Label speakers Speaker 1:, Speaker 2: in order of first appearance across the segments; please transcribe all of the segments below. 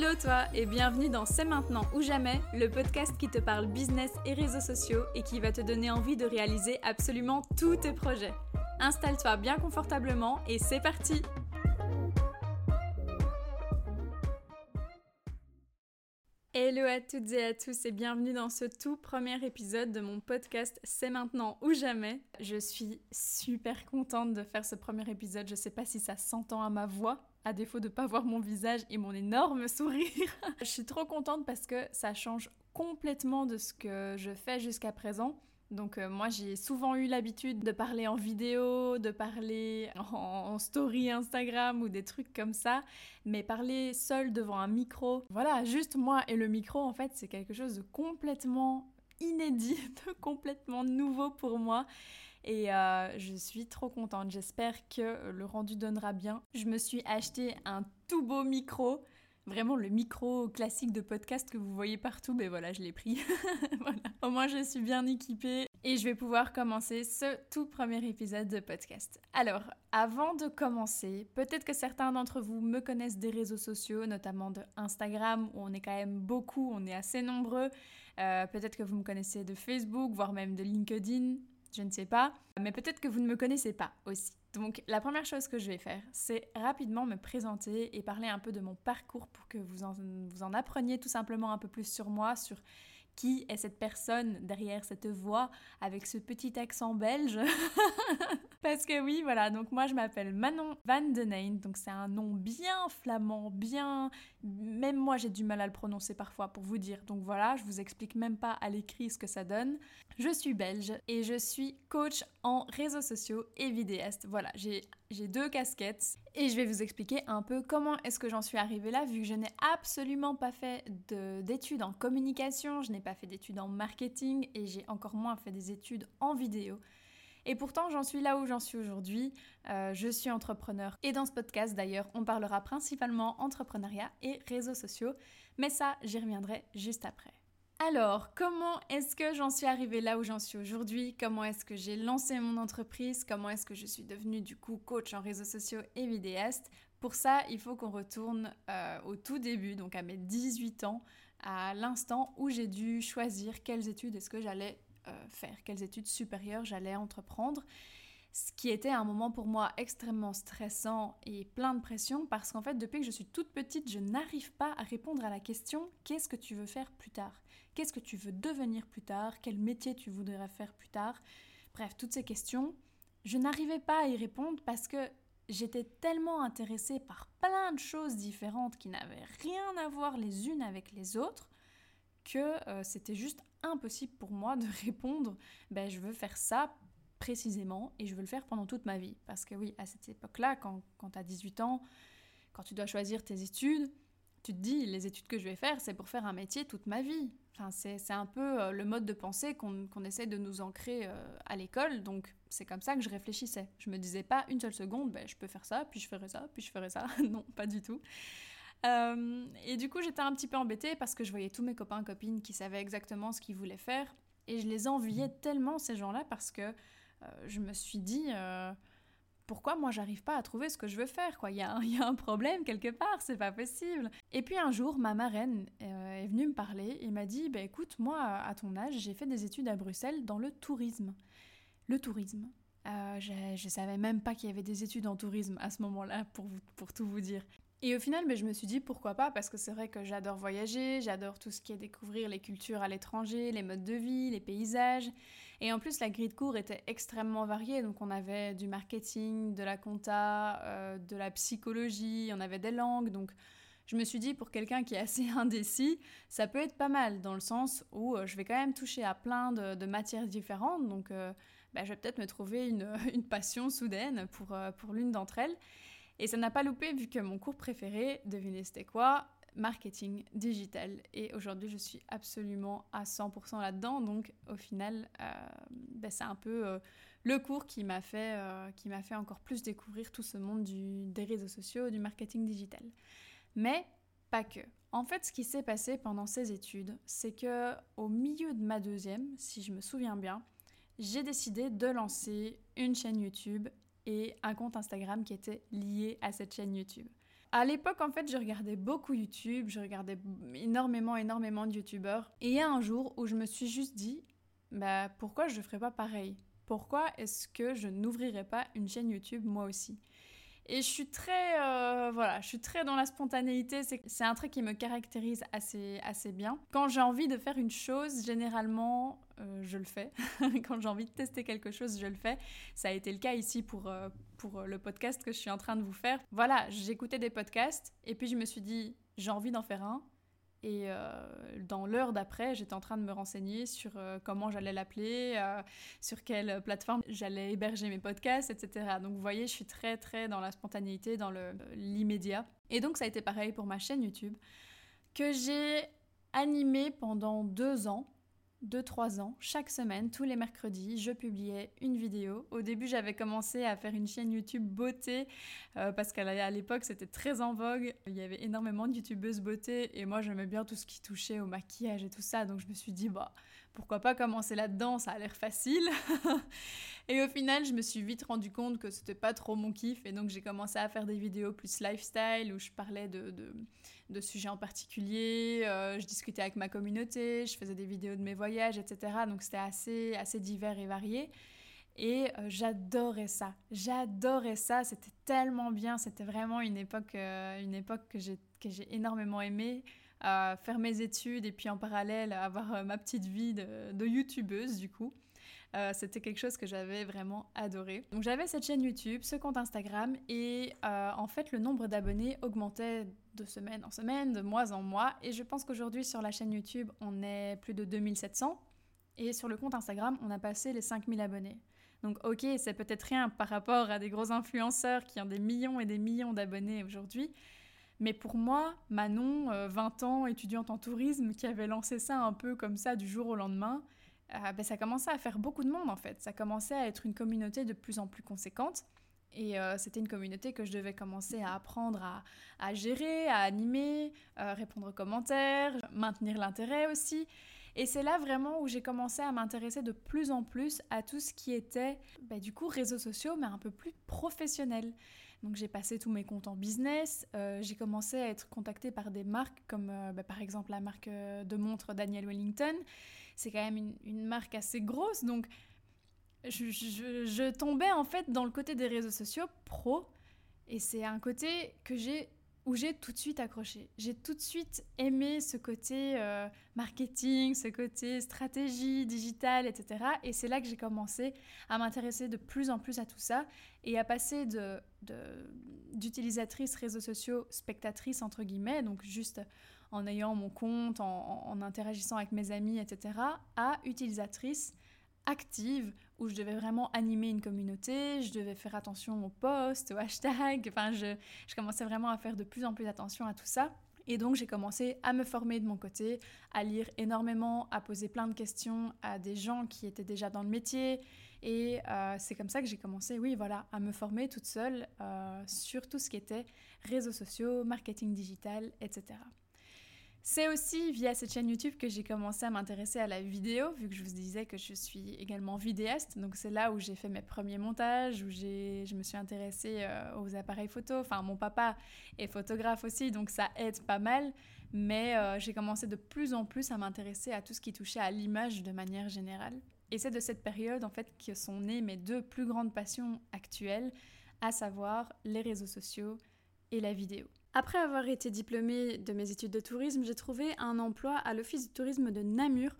Speaker 1: Hello toi et bienvenue dans C'est maintenant ou jamais, le podcast qui te parle business et réseaux sociaux et qui va te donner envie de réaliser absolument tous tes projets. Installe-toi bien confortablement et c'est parti Hello à toutes et à tous et bienvenue dans ce tout premier épisode de mon podcast C'est maintenant ou jamais. Je suis super contente de faire ce premier épisode. Je sais pas si ça s'entend à ma voix, à défaut de pas voir mon visage et mon énorme sourire. je suis trop contente parce que ça change complètement de ce que je fais jusqu'à présent. Donc euh, moi j'ai souvent eu l'habitude de parler en vidéo, de parler en, story Instagram ou des trucs comme ça, mais parler seul devant un micro, voilà, juste moi et le micro en fait c'est quelque chose de complètement inédit, de complètement nouveau pour moi. Et euh, je suis trop contente. J'espère que le rendu donnera bien. Je me suis acheté un tout beau micro vraiment le micro classique de podcast que vous voyez partout, mais voilà, je l'ai pris. Au moins, je suis bien équipée et je vais pouvoir commencer ce tout premier épisode de podcast. Alors, avant de commencer, peut-être que certains d'entre vous me connaissent des réseaux sociaux, notamment de Instagram, où on est quand même beaucoup, on est assez nombreux. Euh, peut-être que vous me connaissez de Facebook, voire même de LinkedIn, je ne sais pas. Mais peut-être que vous ne me connaissez pas aussi. Donc la première chose que je vais faire, c'est rapidement me présenter et parler un peu de mon parcours pour que vous en, vous en appreniez tout simplement un peu plus sur moi, sur qui est cette personne derrière cette voix avec ce petit accent belge Parce que oui, voilà, donc moi je m'appelle Manon Van Den donc c'est un nom bien flamand, bien... Même moi j'ai du mal à le prononcer parfois pour vous dire. Donc voilà, je vous explique même pas à l'écrit ce que ça donne. Je suis belge et je suis coach en réseaux sociaux et vidéaste. Voilà, j'ai deux casquettes et je vais vous expliquer un peu comment est-ce que j'en suis arrivée là vu que je n'ai absolument pas fait d'études en communication, je n'ai pas fait d'études en marketing et j'ai encore moins fait des études en vidéo. Et pourtant, j'en suis là où j'en suis aujourd'hui. Euh, je suis entrepreneur. Et dans ce podcast, d'ailleurs, on parlera principalement entrepreneuriat et réseaux sociaux. Mais ça, j'y reviendrai juste après. Alors, comment est-ce que j'en suis arrivée là où j'en suis aujourd'hui? Comment est-ce que j'ai lancé mon entreprise? Comment est-ce que je suis devenue du coup coach en réseaux sociaux et vidéaste? Pour ça, il faut qu'on retourne euh, au tout début, donc à mes 18 ans, à l'instant où j'ai dû choisir quelles études est-ce que j'allais faire, quelles études supérieures j'allais entreprendre. Ce qui était un moment pour moi extrêmement stressant et plein de pression parce qu'en fait depuis que je suis toute petite je n'arrive pas à répondre à la question qu'est-ce que tu veux faire plus tard? Qu'est-ce que tu veux devenir plus tard? Quel métier tu voudrais faire plus tard? Bref, toutes ces questions, je n'arrivais pas à y répondre parce que j'étais tellement intéressée par plein de choses différentes qui n'avaient rien à voir les unes avec les autres que euh, c'était juste impossible pour moi de répondre ben je veux faire ça précisément et je veux le faire pendant toute ma vie parce que oui à cette époque-là quand, tu as 18 ans quand tu dois choisir tes études tu te dis les études que je vais faire c'est pour faire un métier toute ma vie Enfin, c'est un peu euh, le mode de pensée qu'on essaie de nous ancrer euh, à l'école, donc c'est comme ça que je réfléchissais. Je me disais pas une seule seconde, ben, je peux faire ça, puis je ferai ça, puis je ferai ça. non, pas du tout. Euh, et du coup, j'étais un petit peu embêtée parce que je voyais tous mes copains copines qui savaient exactement ce qu'ils voulaient faire, et je les enviais tellement ces gens-là parce que je me suis dit pourquoi moi j'arrive pas à trouver ce que je veux faire quoi? Il y, a un problème quelque part, c'est pas possible. Et puis un jour, ma marraine euh, est venue me parler et m'a dit bah, écoute, moi à ton âge, j'ai fait des études à Bruxelles dans le tourisme. Le tourisme. Euh, je, je savais même pas qu'il y avait des études en tourisme à ce moment-là, pour, pour tout vous dire. Et au final, ben, je me suis dit pourquoi pas, parce que c'est vrai que j'adore voyager, j'adore tout ce qui est découvrir les cultures à l'étranger, les modes de vie, les paysages. Et en plus, la grille de cours était extrêmement variée, donc on avait du marketing, de la compta, euh, de la psychologie, on avait des langues, donc je me suis dit pour quelqu'un qui est assez indécis, ça peut être pas mal, dans le sens où euh, je vais quand même toucher à plein de, matières différentes, donc euh, ben, je vais peut-être me trouver une, passion soudaine pour, pour l'une d'entre elles. Et ça n'a pas loupé vu que mon cours préféré, devinez c'était quoi Marketing digital. Et aujourd'hui, je suis absolument à 100% là-dedans. Donc, au final, euh, ben, c'est un peu euh, le cours qui m'a fait, euh, fait encore plus découvrir tout ce monde des réseaux sociaux, du marketing digital. Mais pas que. En fait, ce qui s'est passé pendant ces études, c'est que au milieu de ma deuxième, si je me souviens bien, j'ai décidé de lancer une chaîne YouTube et un compte Instagram qui était lié à cette chaîne YouTube. À l'époque, en fait, je regardais beaucoup YouTube, je regardais énormément, énormément de YouTubeurs. Et il y a un jour où je me suis juste dit, bah pourquoi je ne ferais pas pareil? Pourquoi est-ce que je n'ouvrirais pas une chaîne YouTube moi aussi? Et je suis très, euh, voilà, je suis très dans la spontanéité. C'est un truc qui me caractérise assez, assez bien. Quand j'ai envie de faire une chose, généralement, euh, je le fais. Quand j'ai envie de tester quelque chose, je le fais. Ça a été le cas ici pour, euh, pour le podcast que je suis en train de vous faire. Voilà, j'écoutais des podcasts et puis je me suis dit, j'ai envie d'en faire un. Et euh, dans l'heure d'après, j'étais en train de me renseigner sur euh, comment j'allais l'appeler, euh, sur quelle plateforme j'allais héberger mes podcasts, etc. Donc vous voyez, je suis très très dans la spontanéité, dans l'immédiat. Et donc ça a été pareil pour ma chaîne YouTube, que j'ai animée pendant deux ans. 2-3 ans, chaque semaine, tous les mercredis, je publiais une vidéo. Au début, j'avais commencé à faire une chaîne YouTube beauté euh, parce qu'à l'époque, c'était très en vogue. Il y avait énormément de youtubeuses beauté et moi, j'aimais bien tout ce qui touchait au maquillage et tout ça. Donc, je me suis dit, bah, pourquoi pas commencer là-dedans, ça a l'air facile. et au final, je me suis vite rendu compte que c'était pas trop mon kiff et donc j'ai commencé à faire des vidéos plus lifestyle où je parlais de de sujets en particulier, euh, je discutais avec ma communauté, je faisais des vidéos de mes voyages, etc. Donc c'était assez, assez divers et varié. Et euh, j'adorais ça, j'adorais ça, c'était tellement bien, c'était vraiment une époque, euh, une époque que j'ai énormément aimée. Faire mes études et puis en parallèle avoir ma petite vie de, de youtubeuse du coup. Euh, c'était quelque chose que j'avais vraiment adoré. Donc j'avais cette chaîne YouTube, ce compte Instagram, et euh, en fait le nombre d'abonnés augmentait de semaine en semaine, de mois en mois, et je pense qu'aujourd'hui sur la chaîne YouTube on est plus de 2700, et sur le compte Instagram on a passé les 5000 abonnés. Donc ok, c'est peut-être rien par rapport à des gros influenceurs qui ont des millions et des millions d'abonnés aujourd'hui, mais pour moi, Manon, 20 euh, ans, étudiante en tourisme, qui avait lancé ça un peu comme ça du jour au lendemain, euh, ben, ça commençait à faire beaucoup de monde en fait. Ça commençait à être une communauté de plus en plus conséquente. Et euh, c'était une communauté que je devais commencer à apprendre à, gérer, à animer, répondre aux commentaires, maintenir l'intérêt aussi. Et c'est là vraiment où j'ai commencé à m'intéresser de plus en plus à tout ce qui était ben, du coup réseaux sociaux, mais un peu plus professionnel. Donc j'ai passé tous mes comptes en business, j'ai commencé à être contactée par des marques comme ben, par exemple la marque de montres Daniel Wellington c'est quand même une, marque assez grosse. Donc, je, tombais en fait dans le côté des réseaux sociaux pro. Et c'est un côté que j'ai où j'ai tout de suite accroché. J'ai tout de suite aimé ce côté euh, marketing, ce côté stratégie digitale, etc. Et c'est là que j'ai commencé à m'intéresser de plus en plus à tout ça et à passer d'utilisatrice réseaux sociaux spectatrice entre guillemets, donc juste en ayant mon compte, en, interagissant avec mes amis, etc., à utilisatrice active où je devais vraiment animer une communauté, je devais faire attention aux posts, aux hashtags, enfin je, je commençais vraiment à faire de plus en plus attention à tout ça. Et donc j'ai commencé à me former de mon côté, à lire énormément, à poser plein de questions à des gens qui étaient déjà dans le métier. Et euh, c'est comme ça que j'ai commencé, oui, voilà, à me former toute seule euh, sur tout ce qui était réseaux sociaux, marketing digital, etc. C'est aussi via cette chaîne YouTube que j'ai commencé à m'intéresser à la vidéo, vu que je vous disais que je suis également vidéaste. Donc c'est là où j'ai fait mes premiers montages, où je me suis intéressée euh, aux appareils photo. Enfin, mon papa est photographe aussi, donc ça aide pas mal. Mais euh, j'ai commencé de plus en plus à m'intéresser à tout ce qui touchait à l'image de manière générale. Et c'est de cette période en fait que sont nées mes deux plus grandes passions actuelles, à savoir les réseaux sociaux et la vidéo. Après avoir été diplômée de mes études de tourisme, j'ai trouvé un emploi à l'Office du tourisme de Namur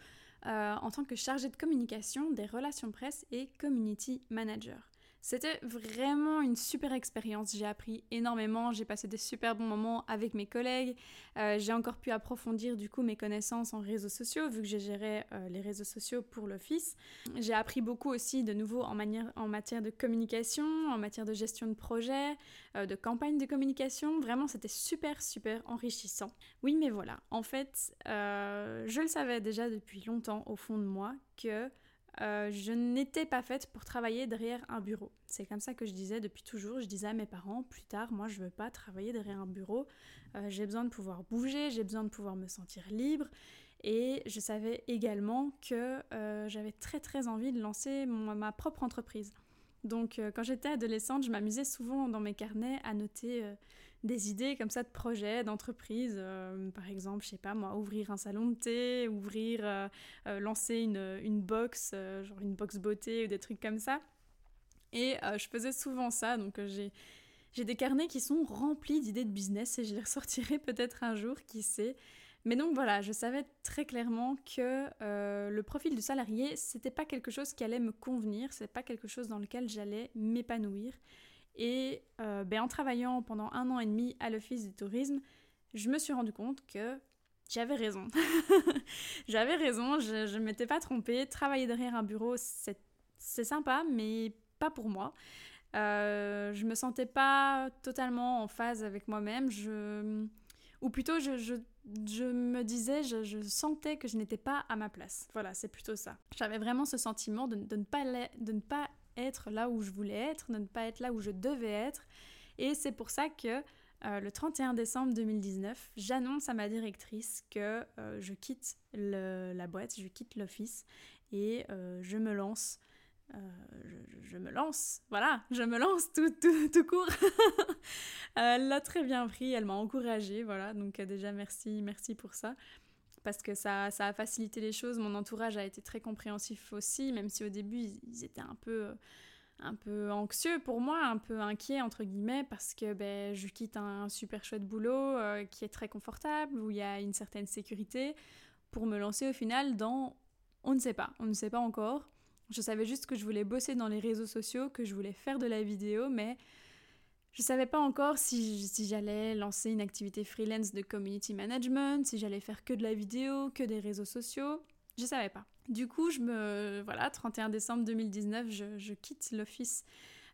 Speaker 1: euh, en tant que chargée de communication, des relations presse et community manager. C'était vraiment une super expérience. J'ai appris énormément, j'ai passé des super bons moments avec mes collègues. Euh, j'ai encore pu approfondir du coup mes connaissances en réseaux sociaux vu que j'ai géré euh, les réseaux sociaux pour l'office. J'ai appris beaucoup aussi de nouveau en, matière de communication, en matière de gestion de projet, euh, de campagne de communication. Vraiment, c'était super super enrichissant. Oui, mais voilà. En fait, je le savais déjà depuis longtemps au fond de moi que euh, je n'étais pas faite pour travailler derrière un bureau. C'est comme ça que je disais depuis toujours. Je disais à mes parents, plus tard, moi je veux pas travailler derrière un bureau. Euh, j'ai besoin de pouvoir bouger, j'ai besoin de pouvoir me sentir libre. Et je savais également que euh, j'avais très très envie de lancer ma propre entreprise. Donc quand j'étais adolescente, je m'amusais souvent dans mes carnets à noter des idées comme ça de projets, d'entreprises. Euh, par exemple, je sais pas moi, ouvrir un salon de thé, ouvrir, euh, euh, lancer une, une box, genre une box beauté ou des trucs comme ça. Et je faisais souvent ça, donc j'ai j'ai des carnets qui sont remplis d'idées de business et je les ressortirai peut-être un jour, qui sait. Mais donc voilà, je savais très clairement que le profil du salarié, c'était pas quelque chose qui allait me convenir, c'est pas quelque chose dans lequel j'allais m'épanouir. Et euh, ben, en travaillant pendant un an et demi à l'Office du tourisme, je me suis rendu compte que j'avais raison. j'avais raison, je ne m'étais pas trompée. Travailler derrière un bureau, c'est sympa, mais pas pour moi. Euh, je me sentais pas totalement en phase avec moi-même. Ou plutôt, je, me disais, je, je, sentais que je n'étais pas à ma place. Voilà, c'est plutôt ça. J'avais vraiment ce sentiment de, de, ne pas, de ne pas être là où je voulais être, ne pas être là où je devais être. Et c'est pour ça que euh, le 31 décembre 2019, j'annonce à ma directrice que euh, je quitte la boîte, je quitte l'office et euh, je me lance. Je, me lance, voilà, je me lance tout, tout, tout court. elle l'a très bien pris, elle m'a encouragée, voilà, donc déjà merci, merci pour ça parce que ça, ça, a facilité les choses. Mon entourage a été très compréhensif aussi, même si au début ils, étaient un peu, un peu anxieux pour moi, un peu inquiets entre guillemets, parce que ben, je quitte un super chouette boulot euh, qui est très confortable, où il y a une certaine sécurité, pour me lancer au final dans on ne sait pas, on ne sait pas encore. Je savais juste que je voulais bosser dans les réseaux sociaux, que je voulais faire de la vidéo, mais je savais pas encore si, j'allais lancer une activité freelance de community management, si j'allais faire que de la vidéo, que des réseaux sociaux. Je savais pas. Du coup, je me voilà, 31 décembre 2019, je, je quitte l'office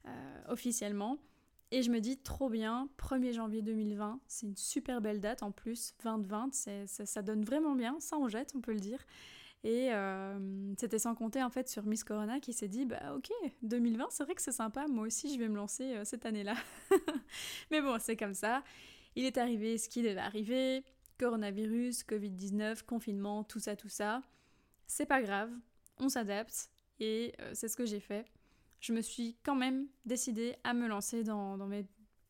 Speaker 1: euh, officiellement et je me dis trop bien, 1er janvier 2020, c'est une super belle date en plus, 2020, ça, ça donne vraiment bien, ça en jette, on peut le dire. Et euh, c'était sans compter en fait sur Miss Corona qui s'est dit bah ok 2020 c'est vrai que c'est sympa moi aussi je vais me lancer euh, cette année-là. Mais bon c'est comme ça. Il est arrivé ce qui devait arriver, coronavirus, Covid-19, confinement, tout ça tout ça. C'est pas grave, on s'adapte et euh, c'est ce que j'ai fait. Je me suis quand même décidée à me lancer dans, dans mes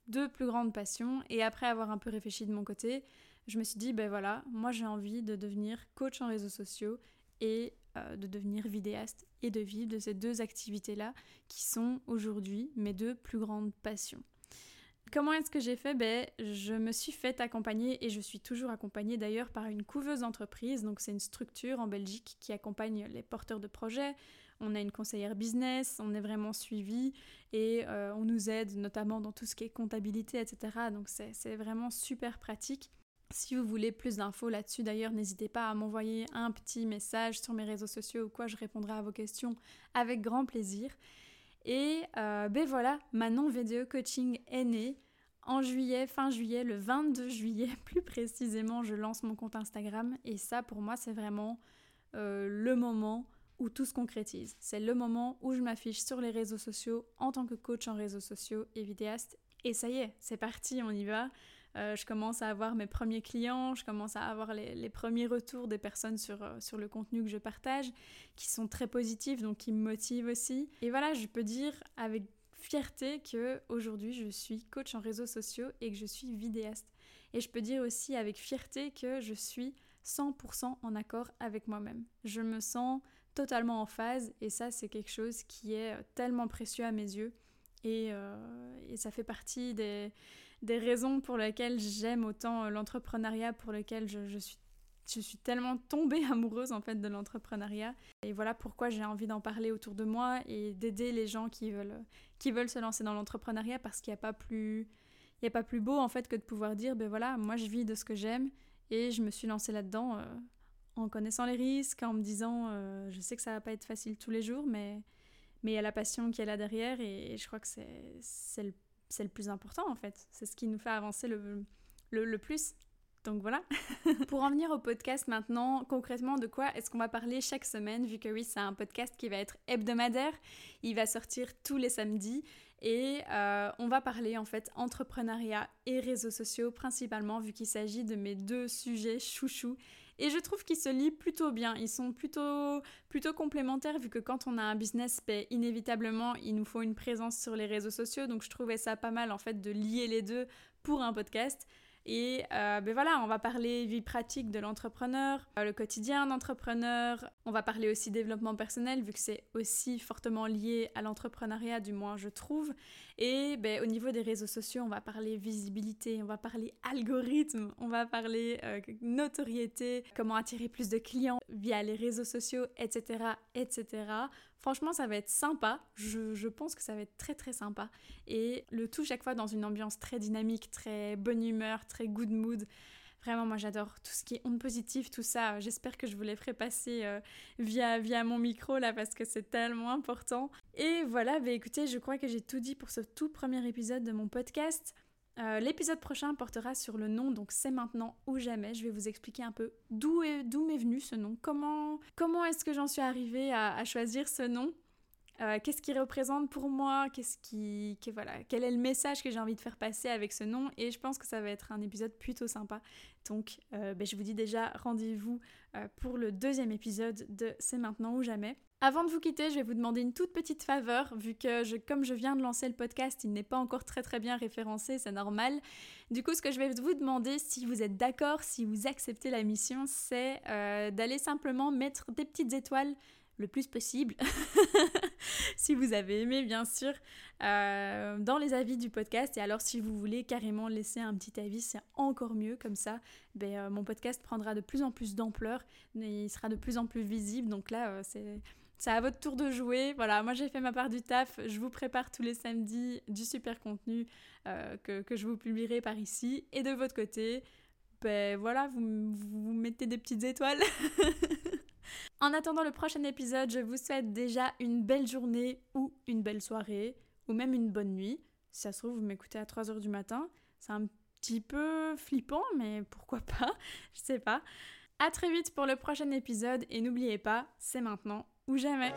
Speaker 1: deux plus grandes passions et après avoir un peu réfléchi de mon côté, je me suis dit, ben voilà, moi j'ai envie de devenir coach en réseaux sociaux et euh, de devenir vidéaste et de vivre de ces deux activités-là qui sont aujourd'hui mes deux plus grandes passions. Comment est-ce que j'ai fait? Ben, Je me suis fait accompagner et je suis toujours accompagnée d'ailleurs par une couveuse d'entreprise. Donc c'est une structure en Belgique qui accompagne les porteurs de projets. On a une conseillère business, on est vraiment suivi et euh, on nous aide notamment dans tout ce qui est comptabilité, etc. Donc c'est vraiment super pratique. Si vous voulez plus d'infos là-dessus, d'ailleurs, n'hésitez pas à m'envoyer un petit message sur mes réseaux sociaux ou quoi, je répondrai à vos questions avec grand plaisir. Et euh, ben voilà, ma non-vidéo coaching est née. En juillet, fin juillet, le 22 juillet plus précisément, je lance mon compte Instagram et ça pour moi c'est vraiment euh, le moment où tout se concrétise. C'est le moment où je m'affiche sur les réseaux sociaux en tant que coach en réseaux sociaux et vidéaste. Et ça y est, c'est parti, on y va. Euh, je commence à avoir mes premiers clients, je commence à avoir les, premiers retours des personnes sur, euh, sur le contenu que je partage, qui sont très positifs, donc qui me motivent aussi. Et voilà, je peux dire avec fierté que aujourd'hui je suis coach en réseaux sociaux et que je suis vidéaste. Et je peux dire aussi avec fierté que je suis 100% en accord avec moi-même. Je me sens totalement en phase et ça c'est quelque chose qui est tellement précieux à mes yeux et, euh, et ça fait partie des, des raisons pour lesquelles j'aime autant euh, l'entrepreneuriat, pour lesquelles je, suis je suis tellement tombée amoureuse en fait de l'entrepreneuriat. Et voilà pourquoi j'ai envie d'en parler autour de moi et d'aider les gens qui veulent qui veulent se lancer dans l'entrepreneuriat parce qu'il n'y a pas plus il a pas plus beau en fait que de pouvoir dire ben voilà moi je vis de ce que j'aime et je me suis lancée là-dedans euh, en connaissant les risques en me disant euh, je sais que ça va pas être facile tous les jours mais mais il y a la passion qui est là derrière et, je crois que c'est le c'est le plus important en fait. C'est ce qui nous fait avancer le, le, plus. Donc voilà. Pour en venir au podcast maintenant, concrètement, de quoi est-ce qu'on va parler chaque semaine, vu que oui, c'est un podcast qui va être hebdomadaire. Il va sortir tous les samedis et euh, on va parler en fait entrepreneuriat et réseaux sociaux principalement, vu qu'il s'agit de mes deux sujets chouchous Et je trouve qu'ils se lient plutôt bien. Ils sont plutôt, complémentaires vu que quand on a un business, ben, inévitablement, il nous faut une présence sur les réseaux sociaux. Donc je trouvais ça pas mal en fait de lier les deux pour un podcast. Et euh, ben voilà, on va parler vie pratique de l'entrepreneur, euh, le quotidien d'entrepreneur. On va parler aussi développement personnel, vu que c'est aussi fortement lié à l'entrepreneuriat, du moins je trouve. Et ben, au niveau des réseaux sociaux, on va parler visibilité, on va parler algorithme, on va parler euh, notoriété, comment attirer plus de clients via les réseaux sociaux, etc., etc. Franchement, ça va être sympa. Je, pense que ça va être très très sympa. Et le tout chaque fois dans une ambiance très dynamique, très bonne humeur, très good mood. Vraiment, moi j'adore tout ce qui est onde positive, tout ça. J'espère que je vous les ferai passer euh, via, via mon micro là parce que c'est tellement important. Et voilà, bah écoutez, je crois que j'ai tout dit pour ce tout premier épisode de mon podcast. Euh, l'épisode prochain portera sur le nom, donc c'est maintenant ou jamais. Je vais vous expliquer un peu d'où m'est venu ce nom, comment, comment est-ce que j'en suis arrivée à, choisir ce nom, euh, qu'est-ce qu'il représente pour moi, qu'est-ce qui, voilà, quel est le message que j'ai envie de faire passer avec ce nom? Et je pense que ça va être un épisode plutôt sympa. Donc, euh, ben, je vous dis déjà rendez-vous pour le deuxième épisode de C'est maintenant ou jamais. Avant de vous quitter, je vais vous demander une toute petite faveur, vu que comme je viens de lancer le podcast, il n'est pas encore très très bien référencé, c'est normal. Du coup, ce que je vais vous demander, si vous êtes d'accord, si vous acceptez la mission, c'est euh, d'aller simplement mettre des petites étoiles le plus possible, si vous avez aimé bien sûr, euh, dans les avis du podcast. Et alors si vous voulez carrément laisser un petit avis, c'est encore mieux. Comme ça, ben, euh, mon podcast prendra de plus en plus d'ampleur, il sera de plus en plus visible. Donc là, c'est c'est à votre tour de jouer. Voilà, moi j'ai fait ma part du taf. Je vous prépare tous les samedis du super contenu euh, que, je vous publierai par ici. Et de votre côté, ben voilà, vous, vous mettez des petites étoiles. en attendant le prochain épisode, je vous souhaite déjà une belle journée ou une belle soirée ou même une bonne nuit. Si ça se trouve, vous m'écoutez à 3h du matin. C'est un petit peu flippant, mais pourquoi pas? Je sais pas. À très vite pour le prochain épisode et n'oubliez pas, c'est maintenant ou jamais.